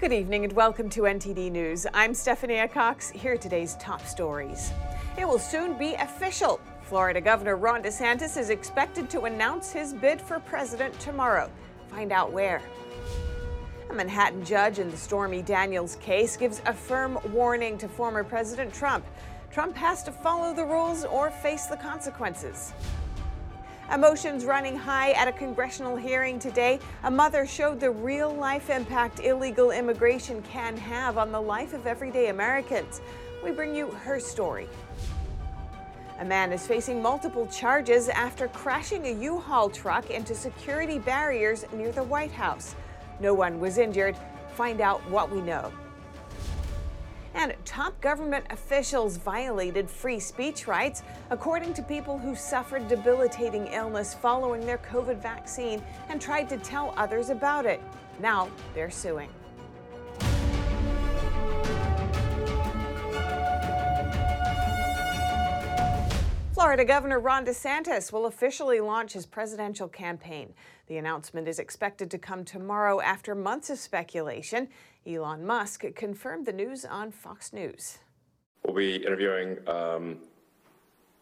Good evening and welcome to NTD News. I'm Stephanie Cox. Here are today's top stories. It will soon be official. Florida Governor Ron DeSantis is expected to announce his bid for president tomorrow. Find out where. A Manhattan judge in the Stormy Daniels case gives a firm warning to former President Trump. Trump has to follow the rules or face the consequences. Emotions running high at a congressional hearing today. A mother showed the real life impact illegal immigration can have on the life of everyday Americans. We bring you her story. A man is facing multiple charges after crashing a U Haul truck into security barriers near the White House. No one was injured. Find out what we know. And top government officials violated free speech rights, according to people who suffered debilitating illness following their COVID vaccine and tried to tell others about it. Now they're suing. Florida Governor Ron DeSantis will officially launch his presidential campaign. The announcement is expected to come tomorrow after months of speculation. Elon Musk confirmed the news on Fox News. We'll be interviewing um,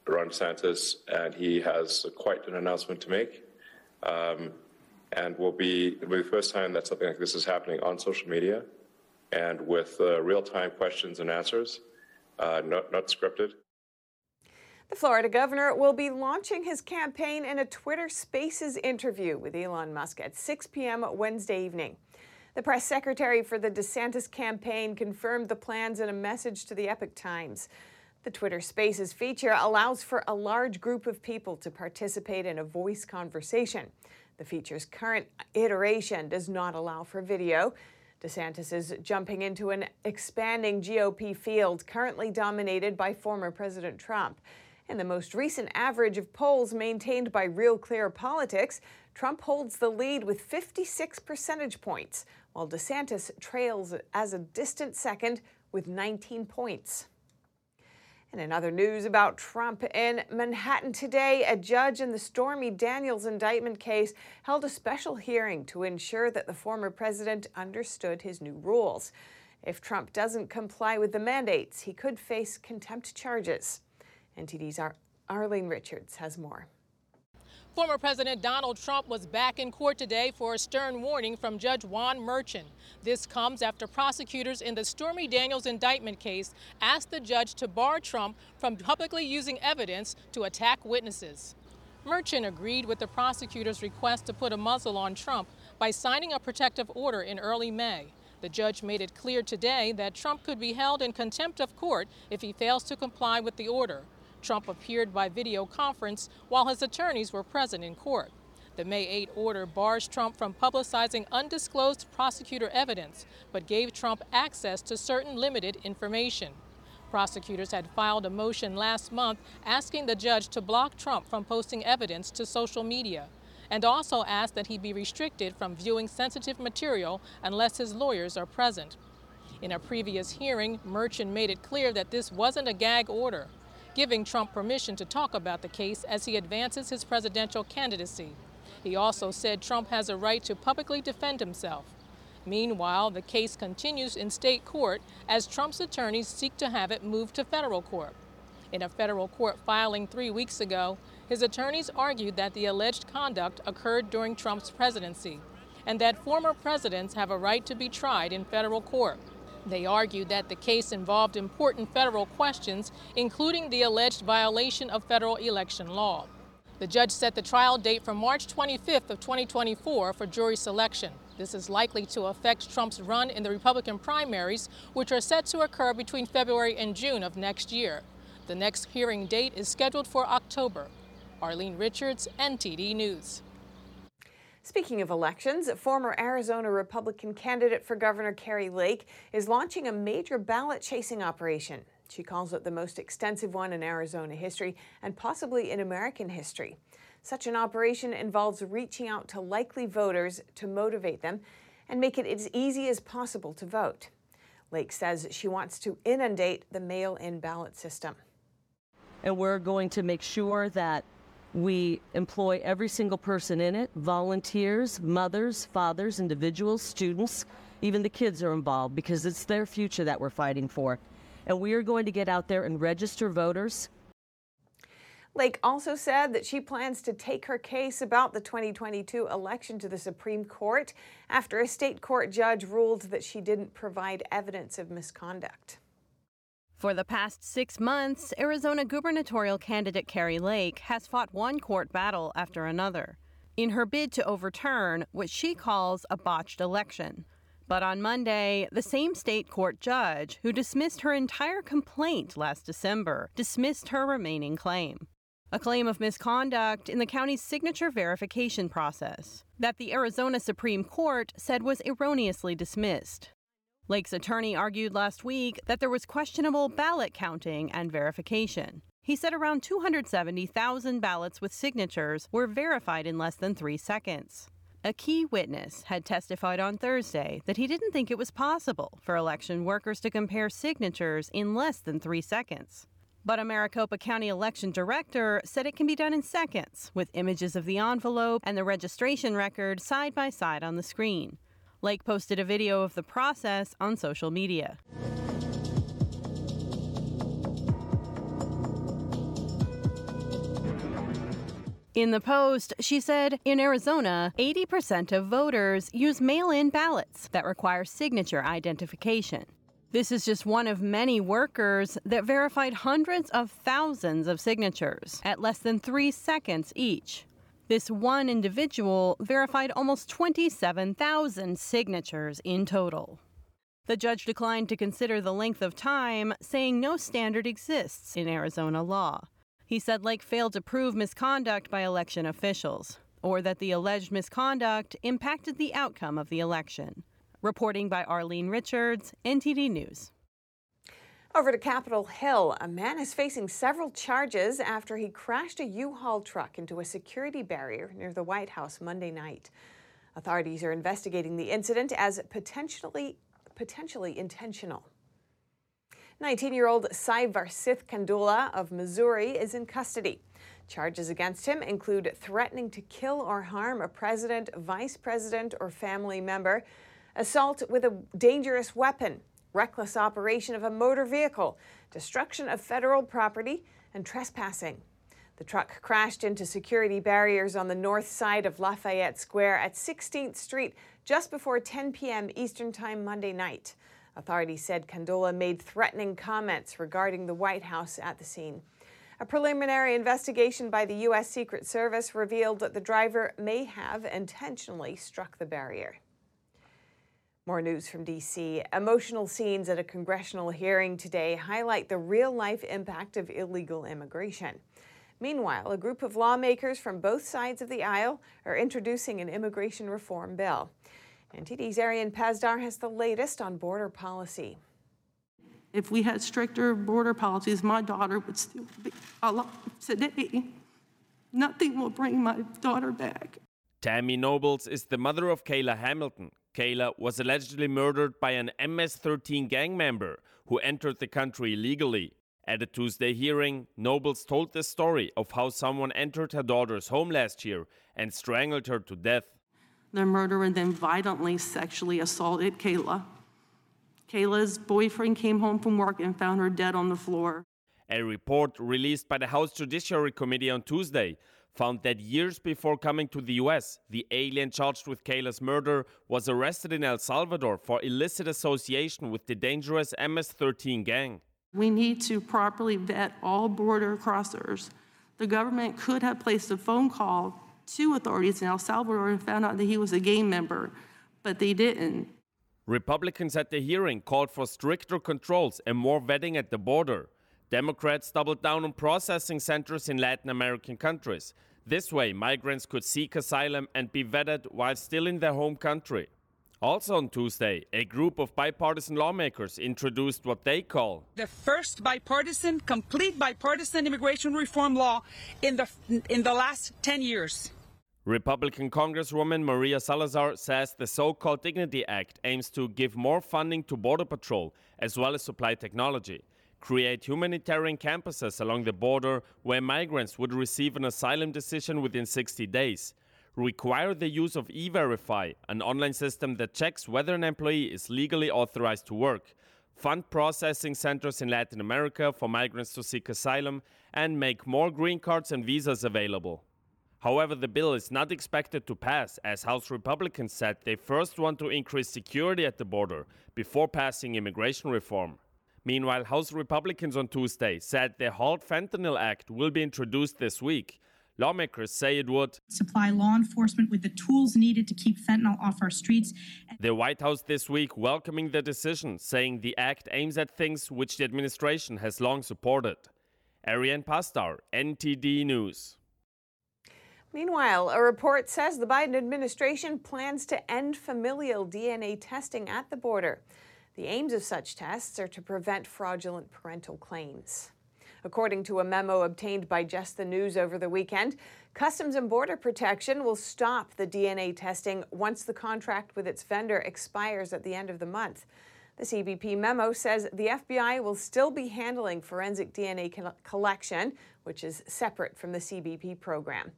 Ron DeSantis, and he has quite an announcement to make. Um, and will be, will be the first time that something like this is happening on social media and with uh, real time questions and answers, uh, not, not scripted. The Florida governor will be launching his campaign in a Twitter Spaces interview with Elon Musk at 6 p.m. Wednesday evening. The press secretary for the DeSantis campaign confirmed the plans in a message to the Epoch Times. The Twitter Spaces feature allows for a large group of people to participate in a voice conversation. The feature's current iteration does not allow for video. DeSantis is jumping into an expanding GOP field currently dominated by former President Trump. In the most recent average of polls maintained by Real Clear Politics, Trump holds the lead with 56 percentage points, while DeSantis trails as a distant second with 19 points. And in other news about Trump in Manhattan today, a judge in the Stormy Daniels indictment case held a special hearing to ensure that the former president understood his new rules. If Trump doesn't comply with the mandates, he could face contempt charges. NTD's Ar- Arlene Richards has more. Former President Donald Trump was back in court today for a stern warning from Judge Juan Merchan. This comes after prosecutors in the Stormy Daniels indictment case asked the judge to bar Trump from publicly using evidence to attack witnesses. Merchan agreed with the prosecutor's request to put a muzzle on Trump by signing a protective order in early May. The judge made it clear today that Trump could be held in contempt of court if he fails to comply with the order. Trump appeared by video conference while his attorneys were present in court. The May 8 order bars Trump from publicizing undisclosed prosecutor evidence, but gave Trump access to certain limited information. Prosecutors had filed a motion last month asking the judge to block Trump from posting evidence to social media and also asked that he be restricted from viewing sensitive material unless his lawyers are present. In a previous hearing, Merchan made it clear that this wasn't a gag order giving Trump permission to talk about the case as he advances his presidential candidacy. He also said Trump has a right to publicly defend himself. Meanwhile, the case continues in state court as Trump's attorneys seek to have it moved to federal court. In a federal court filing three weeks ago, his attorneys argued that the alleged conduct occurred during Trump's presidency and that former presidents have a right to be tried in federal court. They argued that the case involved important federal questions, including the alleged violation of federal election law. The judge set the trial date for March 25th of 2024 for jury selection. This is likely to affect Trump's run in the Republican primaries, which are set to occur between February and June of next year. The next hearing date is scheduled for October. Arlene Richards, NTD News. Speaking of elections, former Arizona Republican candidate for Governor Kari Lake is launching a major ballot chasing operation. She calls it the most extensive one in Arizona history and possibly in American history. Such an operation involves reaching out to likely voters to motivate them and make it as easy as possible to vote. Lake says she wants to inundate the mail in ballot system. And we're going to make sure that we employ every single person in it volunteers, mothers, fathers, individuals, students Even the kids are involved because it's their future that we're fighting for. And we are going to get out there and register voters. Lake also said that she plans to take her case about the 2022 election to the Supreme Court after a state court judge ruled that she didn't provide evidence of misconduct. For the past six months, Arizona gubernatorial candidate Kari Lake has fought one court battle after another in her bid to overturn what she calls a botched election. But on Monday, the same state court judge who dismissed her entire complaint last December dismissed her remaining claim. A claim of misconduct in the county's signature verification process that the Arizona Supreme Court said was erroneously dismissed. Lake's attorney argued last week that there was questionable ballot counting and verification. He said around 270,000 ballots with signatures were verified in less than three seconds. A key witness had testified on Thursday that he didn't think it was possible for election workers to compare signatures in less than three seconds. But a Maricopa County election director said it can be done in seconds with images of the envelope and the registration record side by side on the screen. Lake posted a video of the process on social media. In the post, she said in Arizona, 80% of voters use mail in ballots that require signature identification. This is just one of many workers that verified hundreds of thousands of signatures at less than three seconds each. This one individual verified almost 27,000 signatures in total. The judge declined to consider the length of time, saying no standard exists in Arizona law. He said Lake failed to prove misconduct by election officials, or that the alleged misconduct impacted the outcome of the election. Reporting by Arlene Richards, NTD News. Over to Capitol Hill, a man is facing several charges after he crashed a U-Haul truck into a security barrier near the White House Monday night. Authorities are investigating the incident as potentially potentially intentional. 19 year old Sai Varsith Kandula of Missouri is in custody. Charges against him include threatening to kill or harm a president, vice president, or family member, assault with a dangerous weapon, reckless operation of a motor vehicle, destruction of federal property, and trespassing. The truck crashed into security barriers on the north side of Lafayette Square at 16th Street just before 10 p.m. Eastern Time Monday night. Authorities said Kandula made threatening comments regarding the White House at the scene. A preliminary investigation by the U.S. Secret Service revealed that the driver may have intentionally struck the barrier. More news from D.C. Emotional scenes at a congressional hearing today highlight the real life impact of illegal immigration. Meanwhile, a group of lawmakers from both sides of the aisle are introducing an immigration reform bill. NTD's Arian Pazdar has the latest on border policy. If we had stricter border policies, my daughter would still be alive today. Nothing will bring my daughter back. Tammy Nobles is the mother of Kayla Hamilton. Kayla was allegedly murdered by an MS 13 gang member who entered the country illegally. At a Tuesday hearing, Nobles told the story of how someone entered her daughter's home last year and strangled her to death. The murderer then violently sexually assaulted Kayla. Kayla's boyfriend came home from work and found her dead on the floor. A report released by the House Judiciary Committee on Tuesday found that years before coming to the US, the alien charged with Kayla's murder was arrested in El Salvador for illicit association with the dangerous MS 13 gang. We need to properly vet all border crossers. The government could have placed a phone call to authorities in El Salvador and found out that he was a gang member, but they didn't. Republicans at the hearing called for stricter controls and more vetting at the border. Democrats doubled down on processing centers in Latin American countries. This way, migrants could seek asylum and be vetted while still in their home country. Also on Tuesday, a group of bipartisan lawmakers introduced what they call the first bipartisan, complete bipartisan immigration reform law in the in the last 10 years. Republican Congresswoman Maria Salazar says the so called Dignity Act aims to give more funding to Border Patrol as well as supply technology, create humanitarian campuses along the border where migrants would receive an asylum decision within 60 days, require the use of E Verify, an online system that checks whether an employee is legally authorized to work, fund processing centers in Latin America for migrants to seek asylum, and make more green cards and visas available. However, the bill is not expected to pass, as House Republicans said they first want to increase security at the border before passing immigration reform. Meanwhile, House Republicans on Tuesday said the Halt Fentanyl Act will be introduced this week. Lawmakers say it would supply law enforcement with the tools needed to keep fentanyl off our streets. The White House this week welcoming the decision, saying the act aims at things which the administration has long supported. Ariane Pastar, NTD News. Meanwhile, a report says the Biden administration plans to end familial DNA testing at the border. The aims of such tests are to prevent fraudulent parental claims. According to a memo obtained by Just the News over the weekend, Customs and Border Protection will stop the DNA testing once the contract with its vendor expires at the end of the month. The CBP memo says the FBI will still be handling forensic DNA collection, which is separate from the CBP program.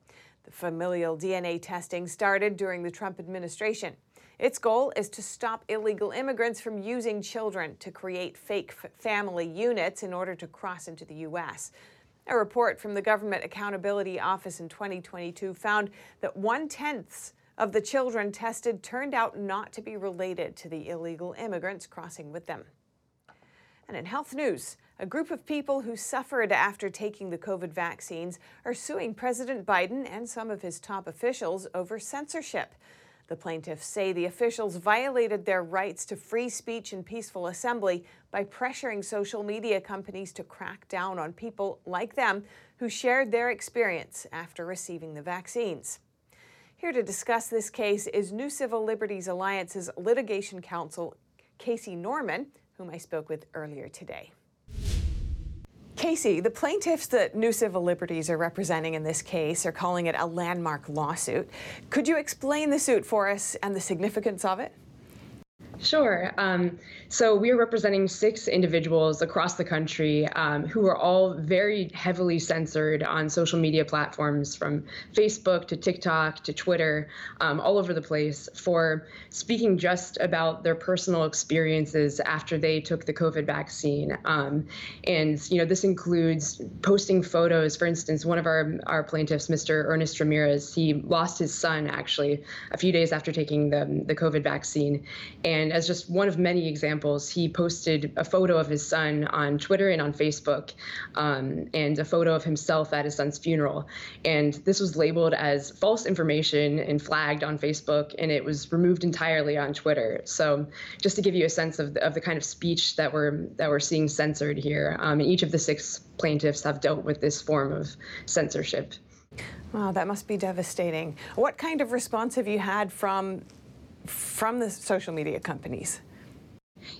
The familial DNA testing started during the Trump administration. Its goal is to stop illegal immigrants from using children to create fake family units in order to cross into the U.S. A report from the Government Accountability Office in 2022 found that one tenths of the children tested turned out not to be related to the illegal immigrants crossing with them. And in health news, a group of people who suffered after taking the COVID vaccines are suing President Biden and some of his top officials over censorship. The plaintiffs say the officials violated their rights to free speech and peaceful assembly by pressuring social media companies to crack down on people like them who shared their experience after receiving the vaccines. Here to discuss this case is New Civil Liberties Alliance's litigation counsel, Casey Norman, whom I spoke with earlier today. Casey, the plaintiffs that New Civil Liberties are representing in this case are calling it a landmark lawsuit. Could you explain the suit for us and the significance of it? Sure. Um, so we are representing six individuals across the country um, who are all very heavily censored on social media platforms from Facebook to TikTok to Twitter, um, all over the place for speaking just about their personal experiences after they took the COVID vaccine. Um, and, you know, this includes posting photos. For instance, one of our, our plaintiffs, Mr. Ernest Ramirez, he lost his son actually a few days after taking the, the COVID vaccine. And and as just one of many examples, he posted a photo of his son on Twitter and on Facebook, um, and a photo of himself at his son's funeral. And this was labeled as false information and flagged on Facebook, and it was removed entirely on Twitter. So, just to give you a sense of the, of the kind of speech that we're that we're seeing censored here, um, and each of the six plaintiffs have dealt with this form of censorship. Wow, that must be devastating. What kind of response have you had from from the social media companies?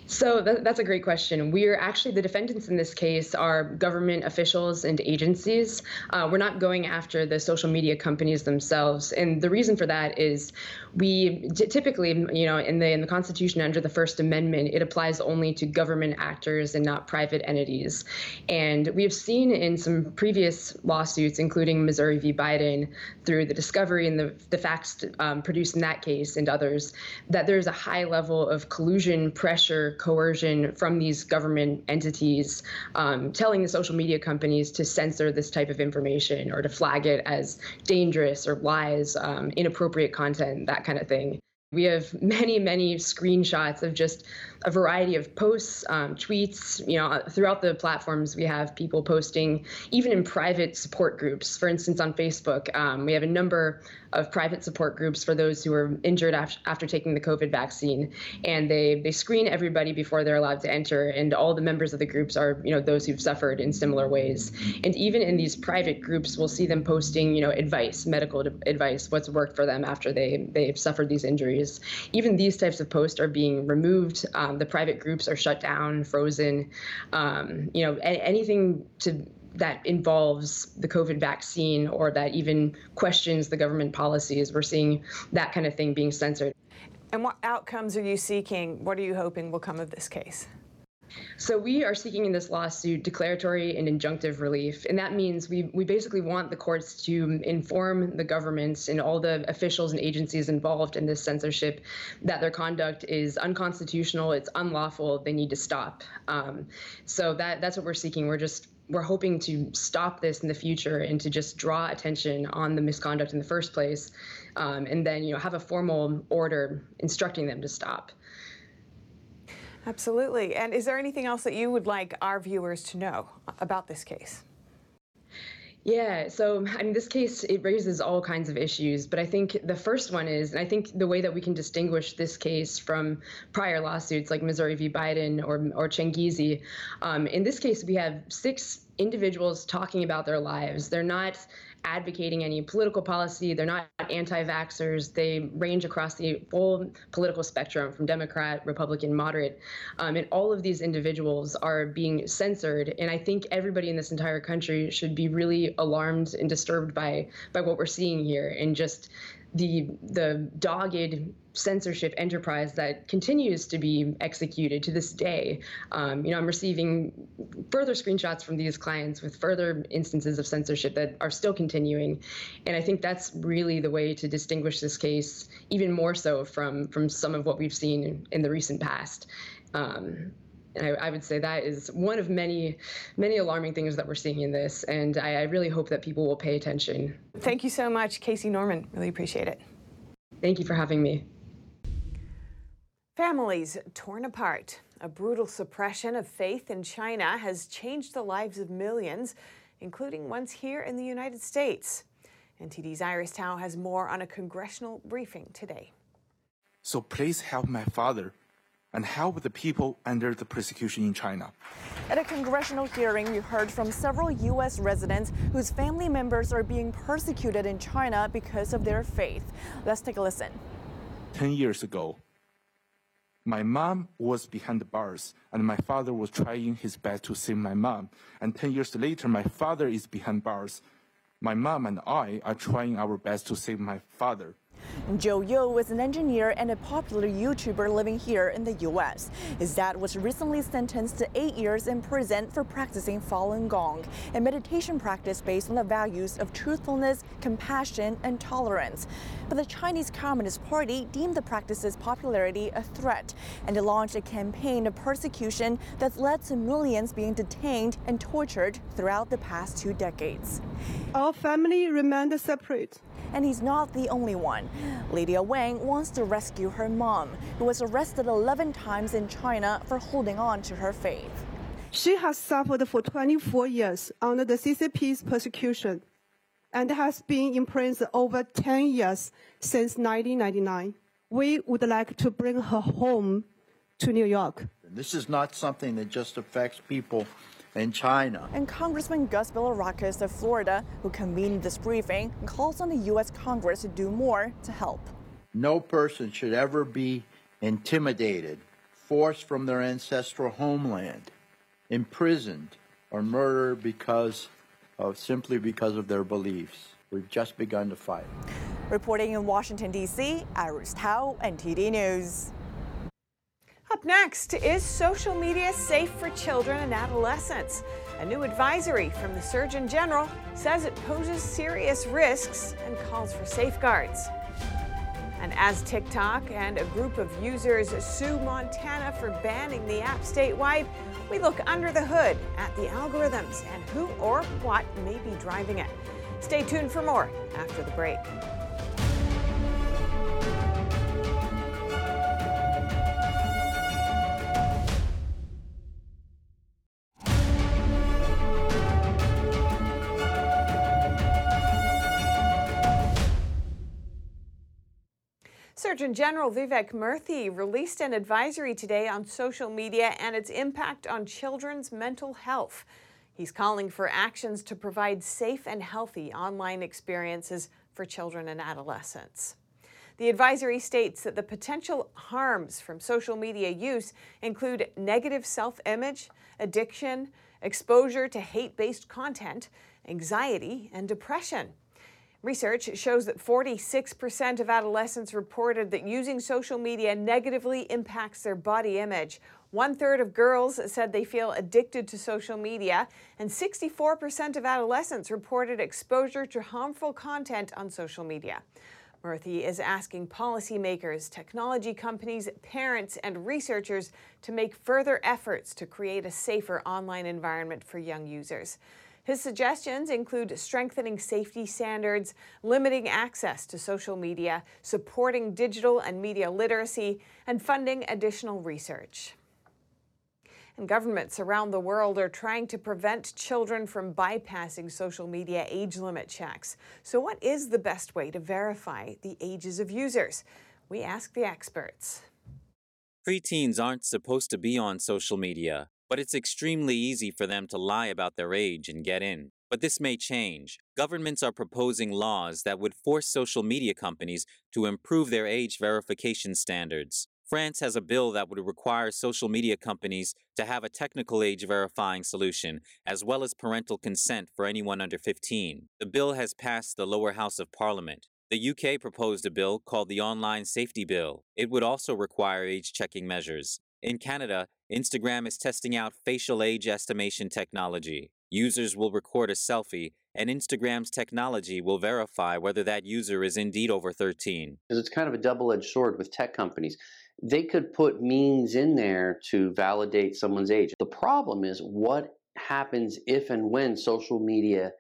So th- that's a great question. We are actually the defendants in this case are government officials and agencies. Uh, we're not going after the social media companies themselves, and the reason for that is we t- typically, you know, in the in the Constitution under the First Amendment, it applies only to government actors and not private entities. And we have seen in some previous lawsuits, including Missouri v. Biden, through the discovery and the the facts um, produced in that case and others, that there's a high level of collusion, pressure, coercion from these government entities, um, telling the social media companies to censor this type of information or to flag it as dangerous or lies, um, inappropriate content, that kind of thing. We have many, many screenshots of just a variety of posts, um, tweets. You know, throughout the platforms, we have people posting, even in private support groups. For instance, on Facebook, um, we have a number of private support groups for those who are injured after, after taking the COVID vaccine, and they they screen everybody before they're allowed to enter. And all the members of the groups are, you know, those who've suffered in similar ways. And even in these private groups, we'll see them posting, you know, advice, medical advice, what's worked for them after they they've suffered these injuries. Even these types of posts are being removed. Um, the private groups are shut down, frozen. Um, you know, a- anything to that involves the COVID vaccine or that even questions the government policies. We're seeing that kind of thing being censored. And what outcomes are you seeking? What are you hoping will come of this case? So we are seeking in this lawsuit declaratory and injunctive relief, and that means we we basically want the courts to inform the governments and all the officials and agencies involved in this censorship that their conduct is unconstitutional, it's unlawful, they need to stop. Um, so that that's what we're seeking. We're just we're hoping to stop this in the future and to just draw attention on the misconduct in the first place, um, and then you know have a formal order instructing them to stop. Absolutely. And is there anything else that you would like our viewers to know about this case? Yeah, so I mean, this case it raises all kinds of issues, but I think the first one is, and I think the way that we can distinguish this case from prior lawsuits like Missouri v. Biden or or Changizi, um, in this case we have six individuals talking about their lives. They're not advocating any political policy. They're not anti vaxxers. They range across the full political spectrum from Democrat, Republican, moderate. Um, and all of these individuals are being censored. And I think everybody in this entire country should be really alarmed and disturbed by, by what we're seeing here and just the the dogged censorship enterprise that continues to be executed to this day. Um, you know, I'm receiving further screenshots from these clients with further instances of censorship that are still continuing, and I think that's really the way to distinguish this case even more so from from some of what we've seen in, in the recent past. Um, and I, I, would say that is one of many, many alarming things that we're seeing in this. And I, I really hope that people will pay attention. Thank you so much, Casey Norman. Really appreciate it. Thank you for having me. Families torn apart. A brutal suppression of faith in China has changed the lives of millions, including ones here in the United States. NTD's Iris Tao has more on a congressional briefing today. So please help my father and help the people under the persecution in China. At a congressional hearing, you heard from several U.S. residents whose family members are being persecuted in China because of their faith. Let's take a listen. Ten years ago, my mom was behind the bars, and my father was trying his best to save my mom. And 10 years later, my father is behind bars. My mom and I are trying our best to save my father. Joe Yo is an engineer and a popular YouTuber living here in the U.S. His dad was recently sentenced to eight years in prison for practicing Falun Gong, a meditation practice based on the values of truthfulness, compassion, and tolerance. But the Chinese Communist Party deemed the practice's popularity a threat, and it launched a campaign of persecution that's led to millions being detained and tortured throughout the past two decades. Our family remained separate and he's not the only one. Lydia Wang wants to rescue her mom, who was arrested 11 times in China for holding on to her faith. She has suffered for 24 years under the CCP's persecution and has been in prison over 10 years since 1999. We would like to bring her home to New York. This is not something that just affects people in China. And Congressman Gus Bilirakis of Florida, who convened this briefing, calls on the U.S. Congress to do more to help. No person should ever be intimidated, forced from their ancestral homeland, imprisoned, or murdered because of simply because of their beliefs. We've just begun to fight. Reporting in Washington, D.C., Iris Tao, NTD News. Up next, is social media safe for children and adolescents? A new advisory from the Surgeon General says it poses serious risks and calls for safeguards. And as TikTok and a group of users sue Montana for banning the app statewide, we look under the hood at the algorithms and who or what may be driving it. Stay tuned for more after the break. Surgeon General Vivek Murthy released an advisory today on social media and its impact on children's mental health. He's calling for actions to provide safe and healthy online experiences for children and adolescents. The advisory states that the potential harms from social media use include negative self image, addiction, exposure to hate based content, anxiety, and depression. Research shows that 46% of adolescents reported that using social media negatively impacts their body image, One third of girls said they feel addicted to social media, and 64% of adolescents reported exposure to harmful content on social media. Murthy is asking policymakers, technology companies, parents, and researchers to make further efforts to create a safer online environment for young users. His suggestions include strengthening safety standards, limiting access to social media, supporting digital and media literacy, and funding additional research. And governments around the world are trying to prevent children from bypassing social media age limit checks. So, what is the best way to verify the ages of users? We ask the experts. Preteens aren't supposed to be on social media, but it's extremely easy for them to lie about their age and get in. But this may change. Governments are proposing laws that would force social media companies to improve their age verification standards. France has a bill that would require social media companies to have a technical age verifying solution, as well as parental consent for anyone under 15. The bill has passed the lower house of parliament. The UK proposed a bill called the Online Safety Bill. It would also require age checking measures. In Canada, Instagram is testing out facial age estimation technology. Users will record a selfie, and Instagram's technology will verify whether that user is indeed over 13. Because it's kind of a double edged sword with tech companies they could put means in there to validate someone's age. The problem is what happens if and when social media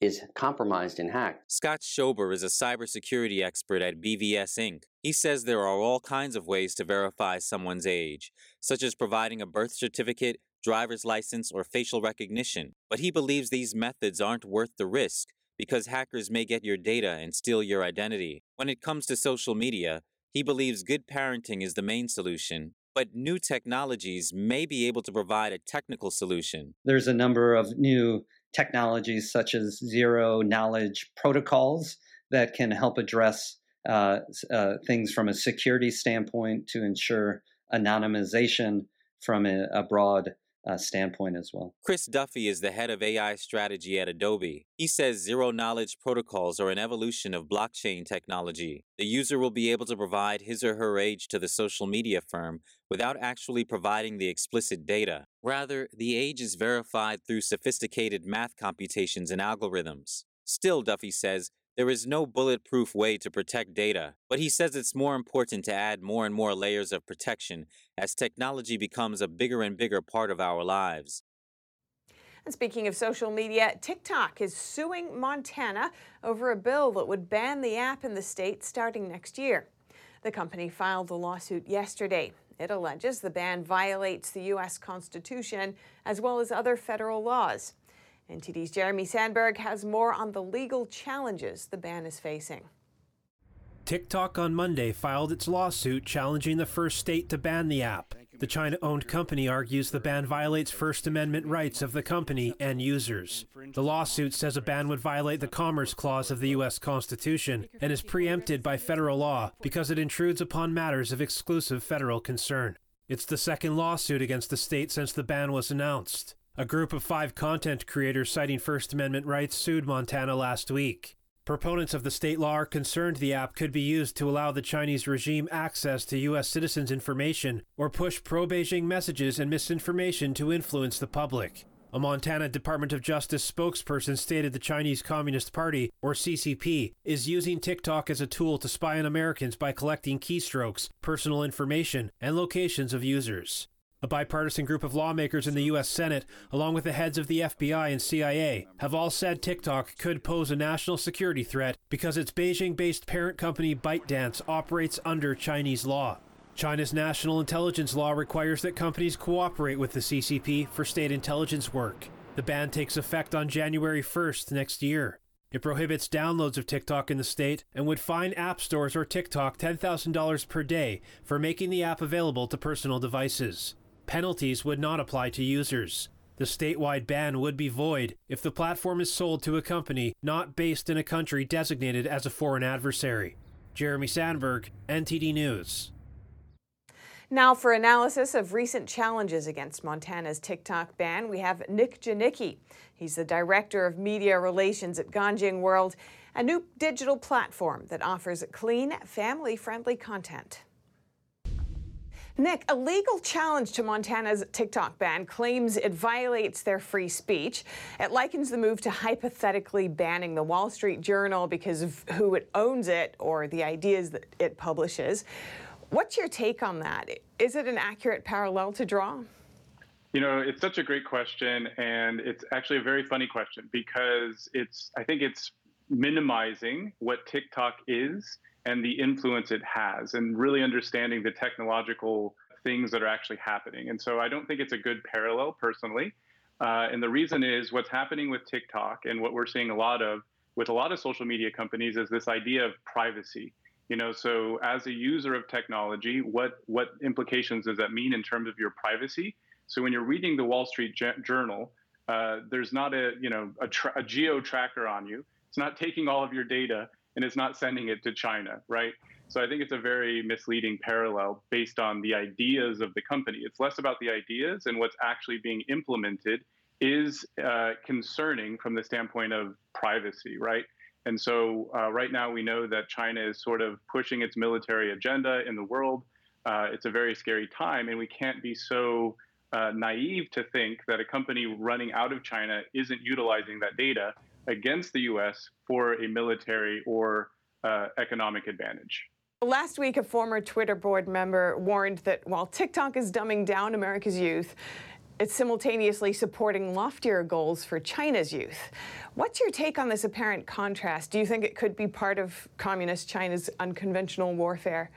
is compromised and hacked. Scott Schober is a cybersecurity expert at BVS Inc. He says there are all kinds of ways to verify someone's age, such as providing a birth certificate, driver's license, or facial recognition. But he believes these methods aren't worth the risk because hackers may get your data and steal your identity. When it comes to social media, he believes good parenting is the main solution, but new technologies may be able to provide a technical solution. There's a number of new technologies, such as zero knowledge protocols, that can help address uh, uh, things from a security standpoint to ensure anonymization from a, a broad uh, standpoint as well. Chris Duffy is the head of AI strategy at Adobe. He says zero knowledge protocols are an evolution of blockchain technology. The user will be able to provide his or her age to the social media firm without actually providing the explicit data. Rather, the age is verified through sophisticated math computations and algorithms. Still, Duffy says, there is no bulletproof way to protect data, but he says it's more important to add more and more layers of protection as technology becomes a bigger and bigger part of our lives. And speaking of social media, TikTok is suing Montana over a bill that would ban the app in the state starting next year. The company filed the lawsuit yesterday. It alleges the ban violates the U.S. Constitution as well as other federal laws. NTD's Jeremy Sandberg has more on the legal challenges the ban is facing. TikTok on Monday filed its lawsuit challenging the first state to ban the app. The China owned company argues the ban violates First Amendment rights of the company and users. The lawsuit says a ban would violate the Commerce Clause of the U.S. Constitution and is preempted by federal law because it intrudes upon matters of exclusive federal concern. It's the second lawsuit against the state since the ban was announced. A group of five content creators citing First Amendment rights sued Montana last week. Proponents of the state law are concerned the app could be used to allow the Chinese regime access to U.S. citizens' information or push pro Beijing messages and misinformation to influence the public. A Montana Department of Justice spokesperson stated the Chinese Communist Party, or CCP, is using TikTok as a tool to spy on Americans by collecting keystrokes, personal information, and locations of users. A bipartisan group of lawmakers in the U.S. Senate, along with the heads of the FBI and CIA, have all said TikTok could pose a national security threat because its Beijing based parent company ByteDance operates under Chinese law. China's national intelligence law requires that companies cooperate with the CCP for state intelligence work. The ban takes effect on January 1st next year. It prohibits downloads of TikTok in the state and would fine app stores or TikTok $10,000 per day for making the app available to personal devices. Penalties would not apply to users. The statewide ban would be void if the platform is sold to a company not based in a country designated as a foreign adversary. Jeremy Sandberg, NTD News. Now, for analysis of recent challenges against Montana's TikTok ban, we have Nick Janicki. He's the Director of Media Relations at Ganjing World, a new digital platform that offers clean, family friendly content. Nick, a legal challenge to Montana's TikTok ban claims it violates their free speech. It likens the move to hypothetically banning the Wall Street Journal because of who it owns it or the ideas that it publishes. What's your take on that? Is it an accurate parallel to draw? You know, it's such a great question, and it's actually a very funny question because it's, I think it's minimizing what TikTok is and the influence it has, and really understanding the technological things that are actually happening. And so I don't think it's a good parallel personally. Uh, and the reason is what's happening with TikTok and what we're seeing a lot of with a lot of social media companies is this idea of privacy. You know, so as a user of technology, what what implications does that mean in terms of your privacy? So when you're reading the Wall Street Journal, uh, there's not a you know a, tra- a geo tracker on you. It's not taking all of your data and it's not sending it to China, right? So I think it's a very misleading parallel based on the ideas of the company. It's less about the ideas and what's actually being implemented is uh, concerning from the standpoint of privacy, right? And so uh, right now we know that China is sort of pushing its military agenda in the world. Uh, it's a very scary time, and we can't be so uh, naive to think that a company running out of China isn't utilizing that data against the U.S. for a military or uh, economic advantage. Last week, a former Twitter board member warned that while TikTok is dumbing down America's youth, it's simultaneously supporting loftier goals for China's youth. What's your take on this apparent contrast? Do you think it could be part of Communist China's unconventional warfare?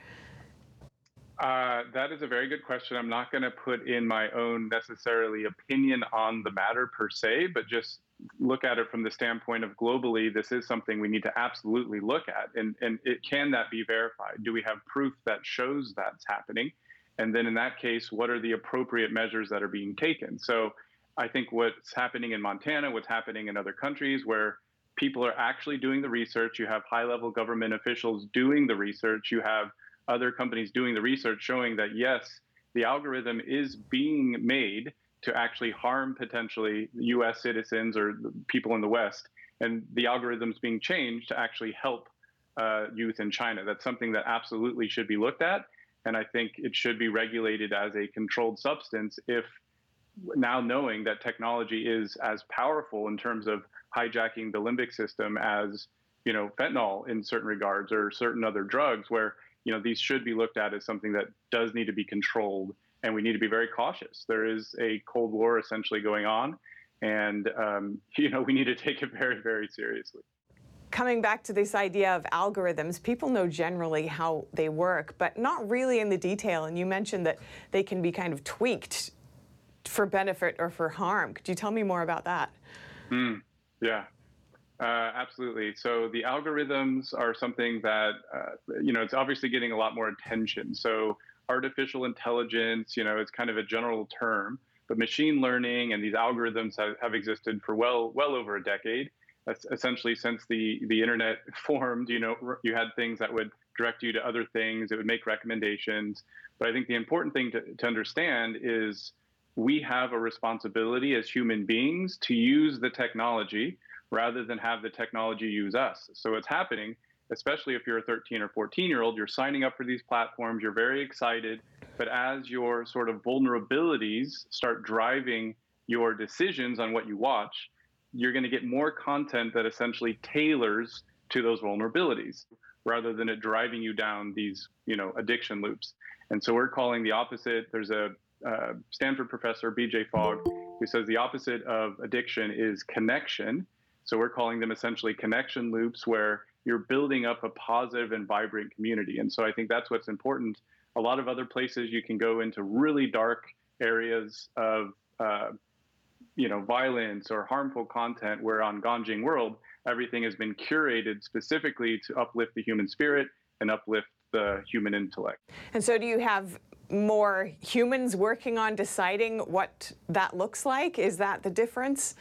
Uh, that is a very good question. I'm not going to put in my own necessarily opinion on the matter per se, but just look at it from the standpoint of globally, this is something we need to absolutely look at. And, and it, can that be verified? Do we have proof that shows that's happening? And then in that case, what are the appropriate measures that are being taken? So I think what's happening in Montana, what's happening in other countries where people are actually doing the research, you have high level government officials doing the research, you have other companies doing the research showing that yes, the algorithm is being made to actually harm potentially U.S. citizens or people in the West, and the algorithms being changed to actually help uh, youth in China. That's something that absolutely should be looked at, and I think it should be regulated as a controlled substance. If now knowing that technology is as powerful in terms of hijacking the limbic system as you know fentanyl in certain regards or certain other drugs, where you know these should be looked at as something that does need to be controlled and we need to be very cautious. There is a Cold War essentially going on, and um, you know we need to take it very, very seriously. Coming back to this idea of algorithms, people know generally how they work, but not really in the detail. And you mentioned that they can be kind of tweaked for benefit or for harm. Could you tell me more about that? Mm, yeah, uh, absolutely. So the algorithms are something that uh, you know it's obviously getting a lot more attention. So artificial intelligence, you know, it's kind of a general term, but machine learning and these algorithms have, have existed for well well over a decade. Essentially since the the internet formed. You know, you had things that would direct you to other things. It would make recommendations. But I think the important thing to, to understand is we have a responsibility as human beings to use the technology rather than have the technology use us. So it's happening especially if you're a 13 or 14 year old, you're signing up for these platforms, you're very excited. But as your sort of vulnerabilities start driving your decisions on what you watch, you're going to get more content that essentially tailors to those vulnerabilities rather than it driving you down these, you know, addiction loops. And so we're calling the opposite. There's a uh, Stanford professor, BJ Fogg, who says the opposite of addiction is connection. So we're calling them essentially connection loops where you're building up a positive and vibrant community. And so I think that's what's important. A lot of other places you can go into really dark areas of, uh, you know, violence or harmful content. Where on Ganjing World, everything has been curated specifically to uplift the human spirit and uplift the human intellect. And so, do you have more humans working on deciding what that looks like? Is that the difference?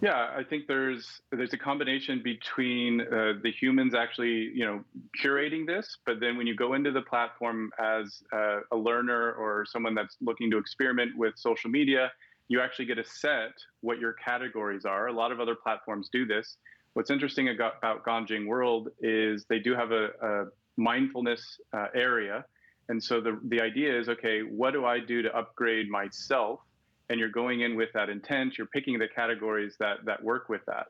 Yeah, I think there's there's a combination between uh, the humans actually, you know, curating this, but then when you go into the platform as uh, a learner or someone that's looking to experiment with social media, you actually get to set what your categories are. A lot of other platforms do this. What's interesting about, Ganjing World is they do have a, a mindfulness uh, area, And so the, the idea is okay, what do I do to upgrade myself? And you're going in with that intent, you're picking the categories that, that work with that.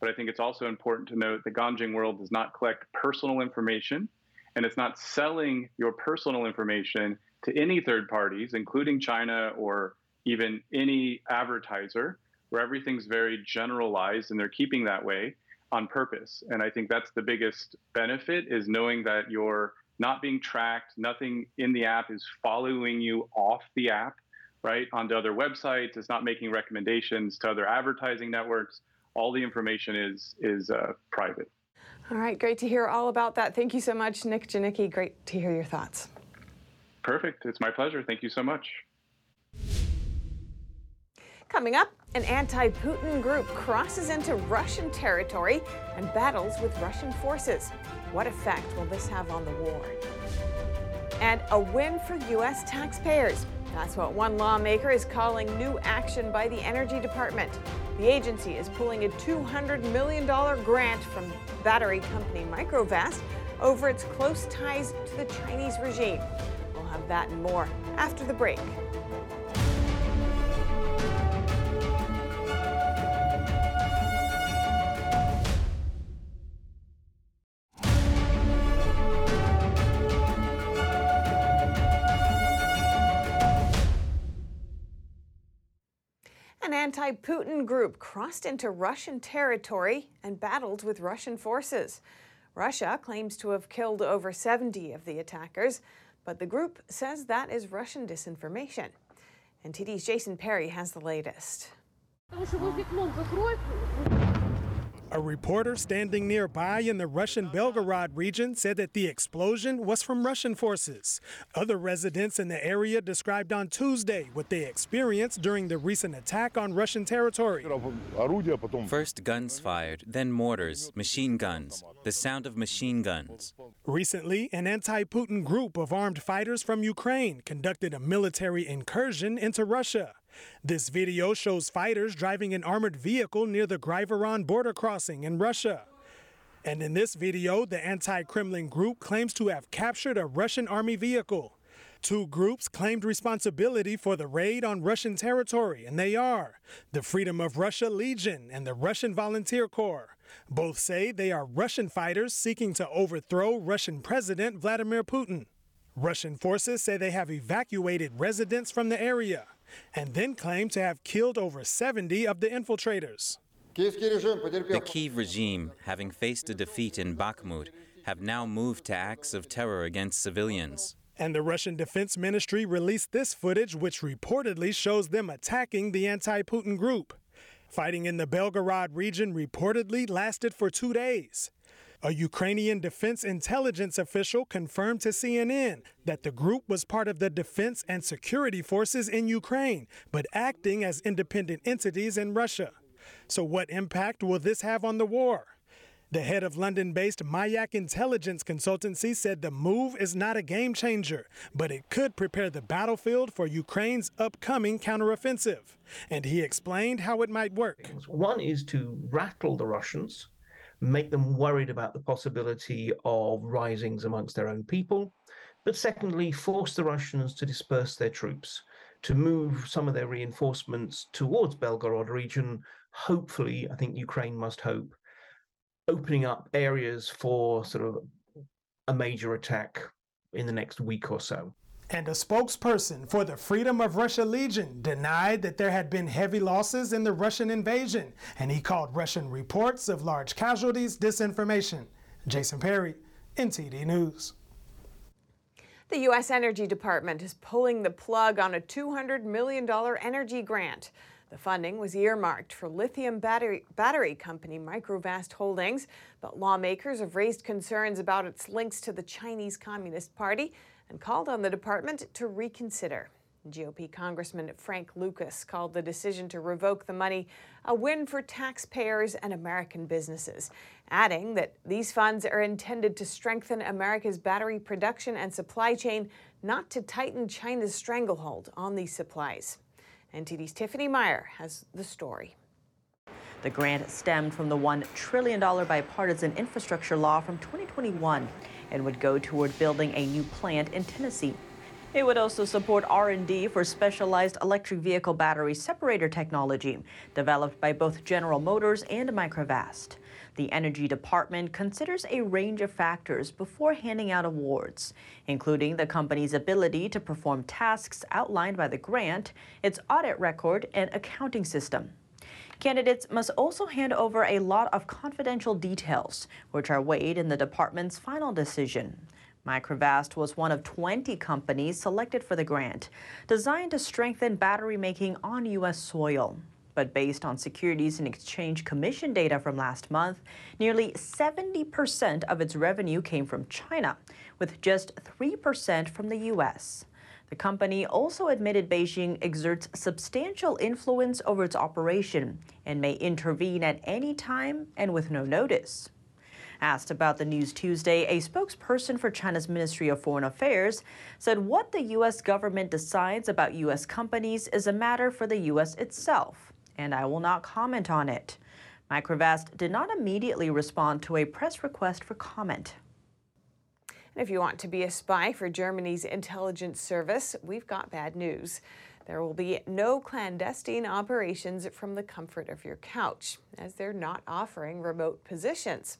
But I think it's also important to note the Ganjing world does not collect personal information and it's not selling your personal information to any third parties, including China or even any advertiser, where everything's very generalized and they're keeping that way on purpose. And I think that's the biggest benefit is knowing that you're not being tracked, nothing in the app is following you off the app, right, onto other websites. It's not making recommendations to other advertising networks. All the information is is uh, private. All right, great to hear all about that. Thank you so much, Nick Janicki. Great to hear your thoughts. Perfect. It's my pleasure. Thank you so much. Coming up, an anti Putin group crosses into Russian territory and battles with Russian forces. What effect will this have on the war? And a win for U.S. taxpayers. That's what one lawmaker is calling new action by the Energy Department. The agency is pulling a $200 million grant from battery company Microvast over its close ties to the Chinese regime. We'll have that and more after the break. Anti Putin group crossed into Russian territory and battled with Russian forces. Russia claims to have killed over 70 of the attackers, but the group says that is Russian disinformation. NTD's Jason Perry has the latest. A reporter standing nearby in the Russian Belgorod region said that the explosion was from Russian forces. Other residents in the area described on Tuesday what they experienced during the recent attack on Russian territory. First guns fired, then mortars, machine guns, the sound of machine guns. Recently, an anti Putin group of armed fighters from Ukraine conducted a military incursion into Russia. This video shows fighters driving an armored vehicle near the Graivoron border crossing in Russia. And in this video, the anti Kremlin group claims to have captured a Russian army vehicle. Two groups claimed responsibility for the raid on Russian territory, and they are the Freedom of Russia Legion and the Russian Volunteer Corps. Both say they are Russian fighters seeking to overthrow Russian President Vladimir Putin. Russian forces say they have evacuated residents from the area and then claimed to have killed over 70 of the infiltrators. The Kiev regime, having faced a defeat in Bakhmut, have now moved to acts of terror against civilians. And the Russian Defense Ministry released this footage, which reportedly shows them attacking the anti Putin group. Fighting in the Belgorod region reportedly lasted for two days. A Ukrainian defense intelligence official confirmed to CNN that the group was part of the defense and security forces in Ukraine, but acting as independent entities in Russia. So, what impact will this have on the war? The head of London based Mayak Intelligence Consultancy said the move is not a game changer, but it could prepare the battlefield for Ukraine's upcoming counteroffensive. And he explained how it might work. One is to rattle the Russians make them worried about the possibility of risings amongst their own people. But secondly, force the Russians to disperse their troops, to move some of their reinforcements towards Belgorod region. Hopefully, I think Ukraine must hope, opening up areas for sort of a major attack in the next week or so and a spokesperson for the Freedom of Russia Legion denied that there had been heavy losses in the Russian invasion, and he called Russian reports of large casualties disinformation. Jason Perry, NTD News. The U.S. Energy Department is pulling the plug on a $200 million energy grant. The funding was earmarked for lithium battery, battery company Microvast Holdings, but lawmakers have raised concerns about its links to the Chinese Communist Party and called on the department to reconsider. GOP Congressman Frank Lucas called the decision to revoke the money a win for taxpayers and American businesses, adding that these funds are intended to strengthen America's battery production and supply chain, not to tighten China's stranglehold on these supplies. NTD's Tiffany Meyer has the story. The grant stemmed from the $1 trillion bipartisan infrastructure law from 2021. And would go toward building a new plant in Tennessee. It would also support R&D for specialized electric vehicle battery separator technology developed by both General Motors and Microvast. The Energy Department considers a range of factors before handing out awards, including the company's ability to perform tasks outlined by the grant, its audit record, and accounting system. Candidates must also hand over a lot of confidential details, which are weighed in the department's final decision. Microvast was one of 20 companies selected for the grant, designed to strengthen battery making on U.S. soil. But based on Securities and Exchange Commission data from last month, nearly 70% of its revenue came from China, with just 3% from the U.S. The company also admitted Beijing exerts substantial influence over its operation and may intervene at any time and with no notice. Asked about the news Tuesday, a spokesperson for China's Ministry of Foreign Affairs said what the U.S. government decides about U.S. companies is a matter for the U.S. itself, and I will not comment on it. Microvast did not immediately respond to a press request for comment. And if you want to be a spy for Germany's intelligence service, we've got bad news. There will be no clandestine operations from the comfort of your couch, as they're not offering remote positions.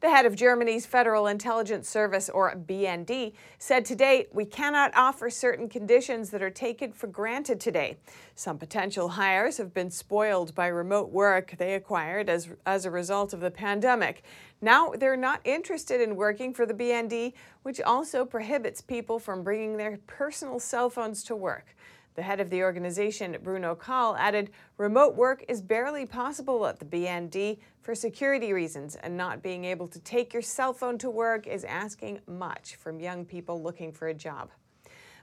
The head of Germany's Federal Intelligence Service, or BND, said today, We cannot offer certain conditions that are taken for granted today. Some potential hires have been spoiled by remote work they acquired as, as a result of the pandemic. Now they're not interested in working for the BND, which also prohibits people from bringing their personal cell phones to work. The head of the organization, Bruno Kahl, added remote work is barely possible at the BND for security reasons, and not being able to take your cell phone to work is asking much from young people looking for a job.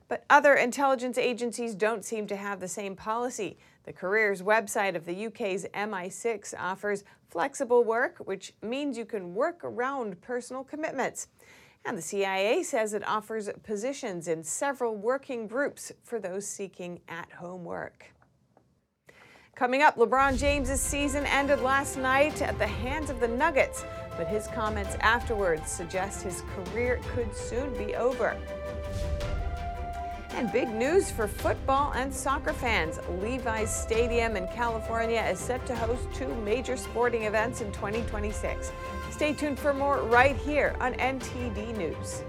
But other intelligence agencies don't seem to have the same policy. The careers website of the UK's MI6 offers flexible work, which means you can work around personal commitments. And the CIA says it offers positions in several working groups for those seeking at home work. Coming up, LeBron James' season ended last night at the hands of the Nuggets, but his comments afterwards suggest his career could soon be over. And big news for football and soccer fans. Levi's Stadium in California is set to host two major sporting events in 2026. Stay tuned for more right here on NTD News.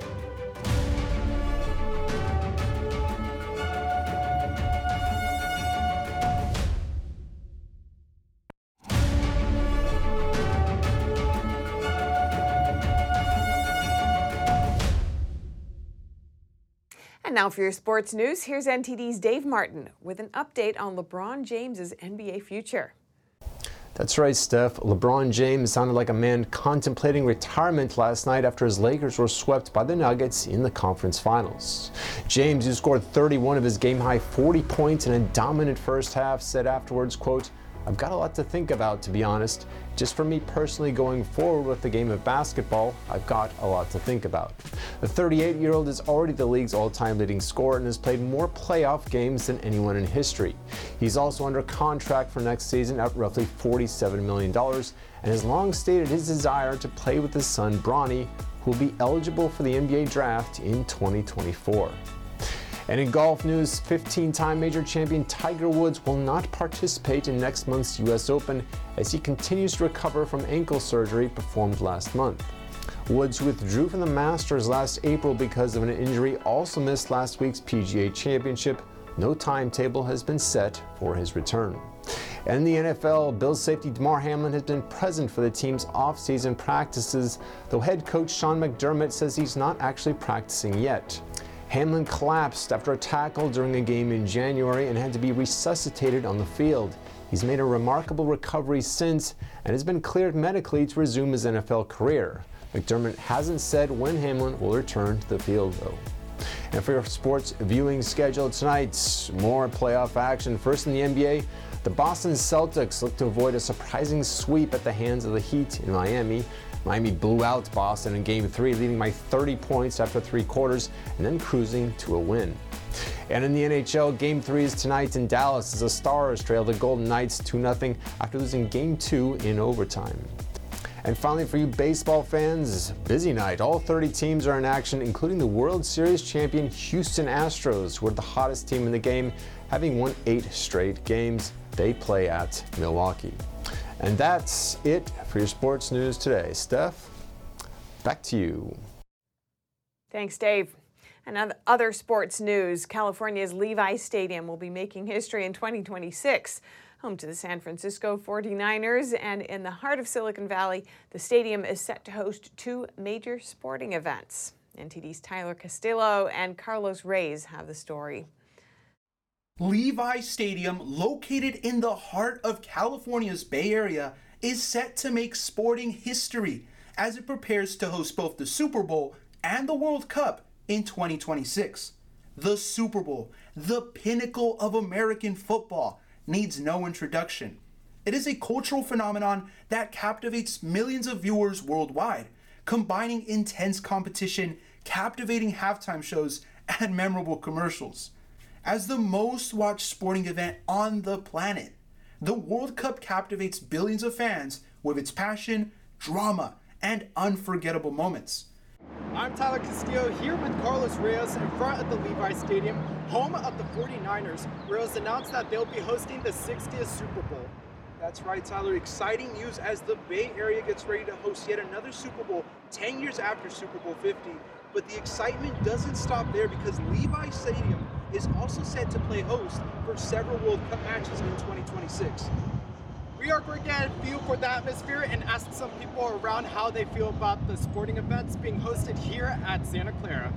And now for your sports news, here's NTD's Dave Martin with an update on LeBron James's NBA future. That's right, Steph. LeBron James sounded like a man contemplating retirement last night after his Lakers were swept by the Nuggets in the conference finals. James, who scored 31 of his game-high 40 points in a dominant first half, said afterwards, quote, I've got a lot to think about, to be honest. Just for me personally going forward with the game of basketball, I've got a lot to think about. The 38 year old is already the league's all time leading scorer and has played more playoff games than anyone in history. He's also under contract for next season at roughly $47 million and has long stated his desire to play with his son Bronny, who will be eligible for the NBA draft in 2024. And in golf news, 15 time major champion Tiger Woods will not participate in next month's U.S. Open as he continues to recover from ankle surgery performed last month. Woods withdrew from the Masters last April because of an injury, also missed last week's PGA Championship. No timetable has been set for his return. And in the NFL, Bills safety Damar Hamlin has been present for the team's off-season practices, though head coach Sean McDermott says he's not actually practicing yet. Hamlin collapsed after a tackle during a game in January and had to be resuscitated on the field. He's made a remarkable recovery since and has been cleared medically to resume his NFL career. McDermott hasn't said when Hamlin will return to the field, though. And for your sports viewing schedule tonight, more playoff action. First in the NBA, the Boston Celtics look to avoid a surprising sweep at the hands of the Heat in Miami. Miami blew out Boston in game three, leading by 30 points after three quarters and then cruising to a win. And in the NHL, game three is tonight in Dallas as the Stars trail the Golden Knights 2 0 after losing game two in overtime. And finally, for you baseball fans, busy night. All 30 teams are in action, including the World Series champion Houston Astros, who are the hottest team in the game, having won eight straight games. They play at Milwaukee. And that's it for your sports news today. Steph, back to you. Thanks, Dave. And other sports news California's Levi Stadium will be making history in 2026. Home to the San Francisco 49ers and in the heart of Silicon Valley, the stadium is set to host two major sporting events. NTD's Tyler Castillo and Carlos Reyes have the story. Levi Stadium, located in the heart of California's Bay Area, is set to make sporting history as it prepares to host both the Super Bowl and the World Cup in 2026. The Super Bowl, the pinnacle of American football, needs no introduction. It is a cultural phenomenon that captivates millions of viewers worldwide, combining intense competition, captivating halftime shows, and memorable commercials as the most watched sporting event on the planet. The World Cup captivates billions of fans with its passion, drama, and unforgettable moments. I'm Tyler Castillo here with Carlos Reyes in front of the Levi Stadium, home of the 49ers. Reyes announced that they'll be hosting the 60th Super Bowl. That's right, Tyler. Exciting news as the Bay Area gets ready to host yet another Super Bowl 10 years after Super Bowl 50. But the excitement doesn't stop there because Levi Stadium is also set to play host for several World Cup matches in 2026. We are going to get a feel for the atmosphere and ask some people around how they feel about the sporting events being hosted here at Santa Clara.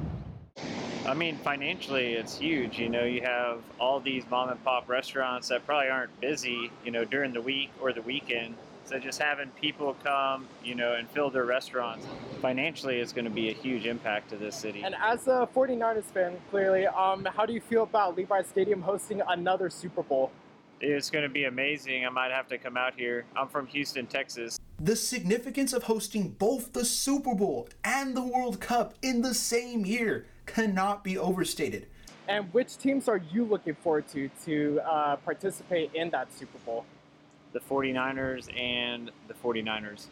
I mean, financially, it's huge. You know, you have all these mom and pop restaurants that probably aren't busy, you know, during the week or the weekend. So just having people come, you know, and fill their restaurants financially is going to be a huge impact to this city. And as a 49ers fan, clearly, um, how do you feel about Levi Stadium hosting another Super Bowl? It's going to be amazing. I might have to come out here. I'm from Houston, Texas. The significance of hosting both the Super Bowl and the World Cup in the same year cannot be overstated. And which teams are you looking forward to to uh, participate in that Super Bowl? The 49ers and the 49ers.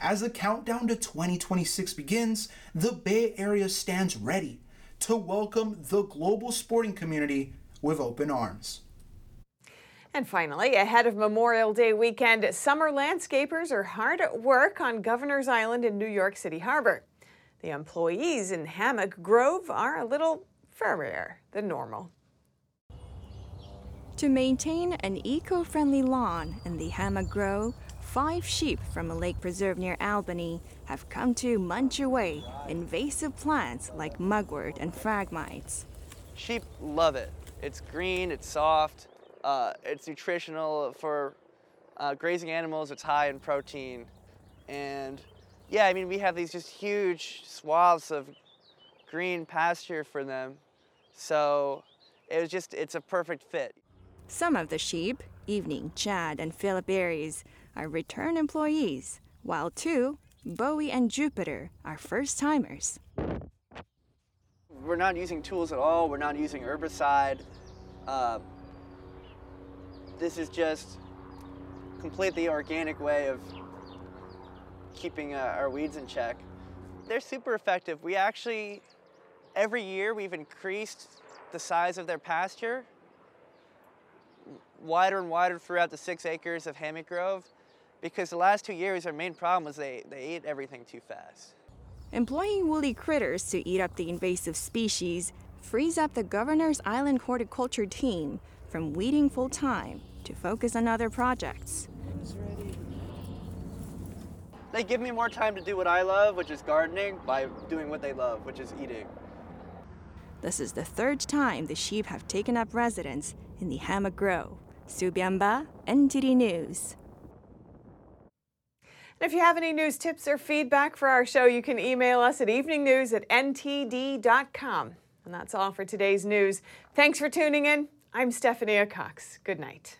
As the countdown to 2026 begins, the Bay Area stands ready to welcome the global sporting community with open arms. And finally, ahead of Memorial Day weekend, summer landscapers are hard at work on Governor's Island in New York City Harbor. The employees in Hammock Grove are a little furrier than normal. To maintain an eco friendly lawn in the Hammock Grove, five sheep from a lake preserve near Albany have come to munch away invasive plants like mugwort and phragmites. Sheep love it. It's green, it's soft, uh, it's nutritional for uh, grazing animals, it's high in protein. And yeah, I mean, we have these just huge swaths of green pasture for them. So it was just, it's a perfect fit. Some of the sheep, Evening, Chad, and Philip Aries, are return employees, while two, Bowie and Jupiter, are first timers. We're not using tools at all, we're not using herbicide. Uh, this is just completely organic way of keeping uh, our weeds in check. They're super effective. We actually, every year, we've increased the size of their pasture wider and wider throughout the six acres of Hammock Grove because the last two years our main problem was they, they ate everything too fast. Employing woolly critters to eat up the invasive species frees up the Governor's Island horticulture team from weeding full time to focus on other projects. They give me more time to do what I love, which is gardening, by doing what they love, which is eating. This is the third time the sheep have taken up residence in the Hammock Grove. Subiamba, NTD News. And if you have any news tips or feedback for our show, you can email us at eveningnews at ntd.com. And that's all for today's news. Thanks for tuning in. I'm Stephanie Cox. Good night.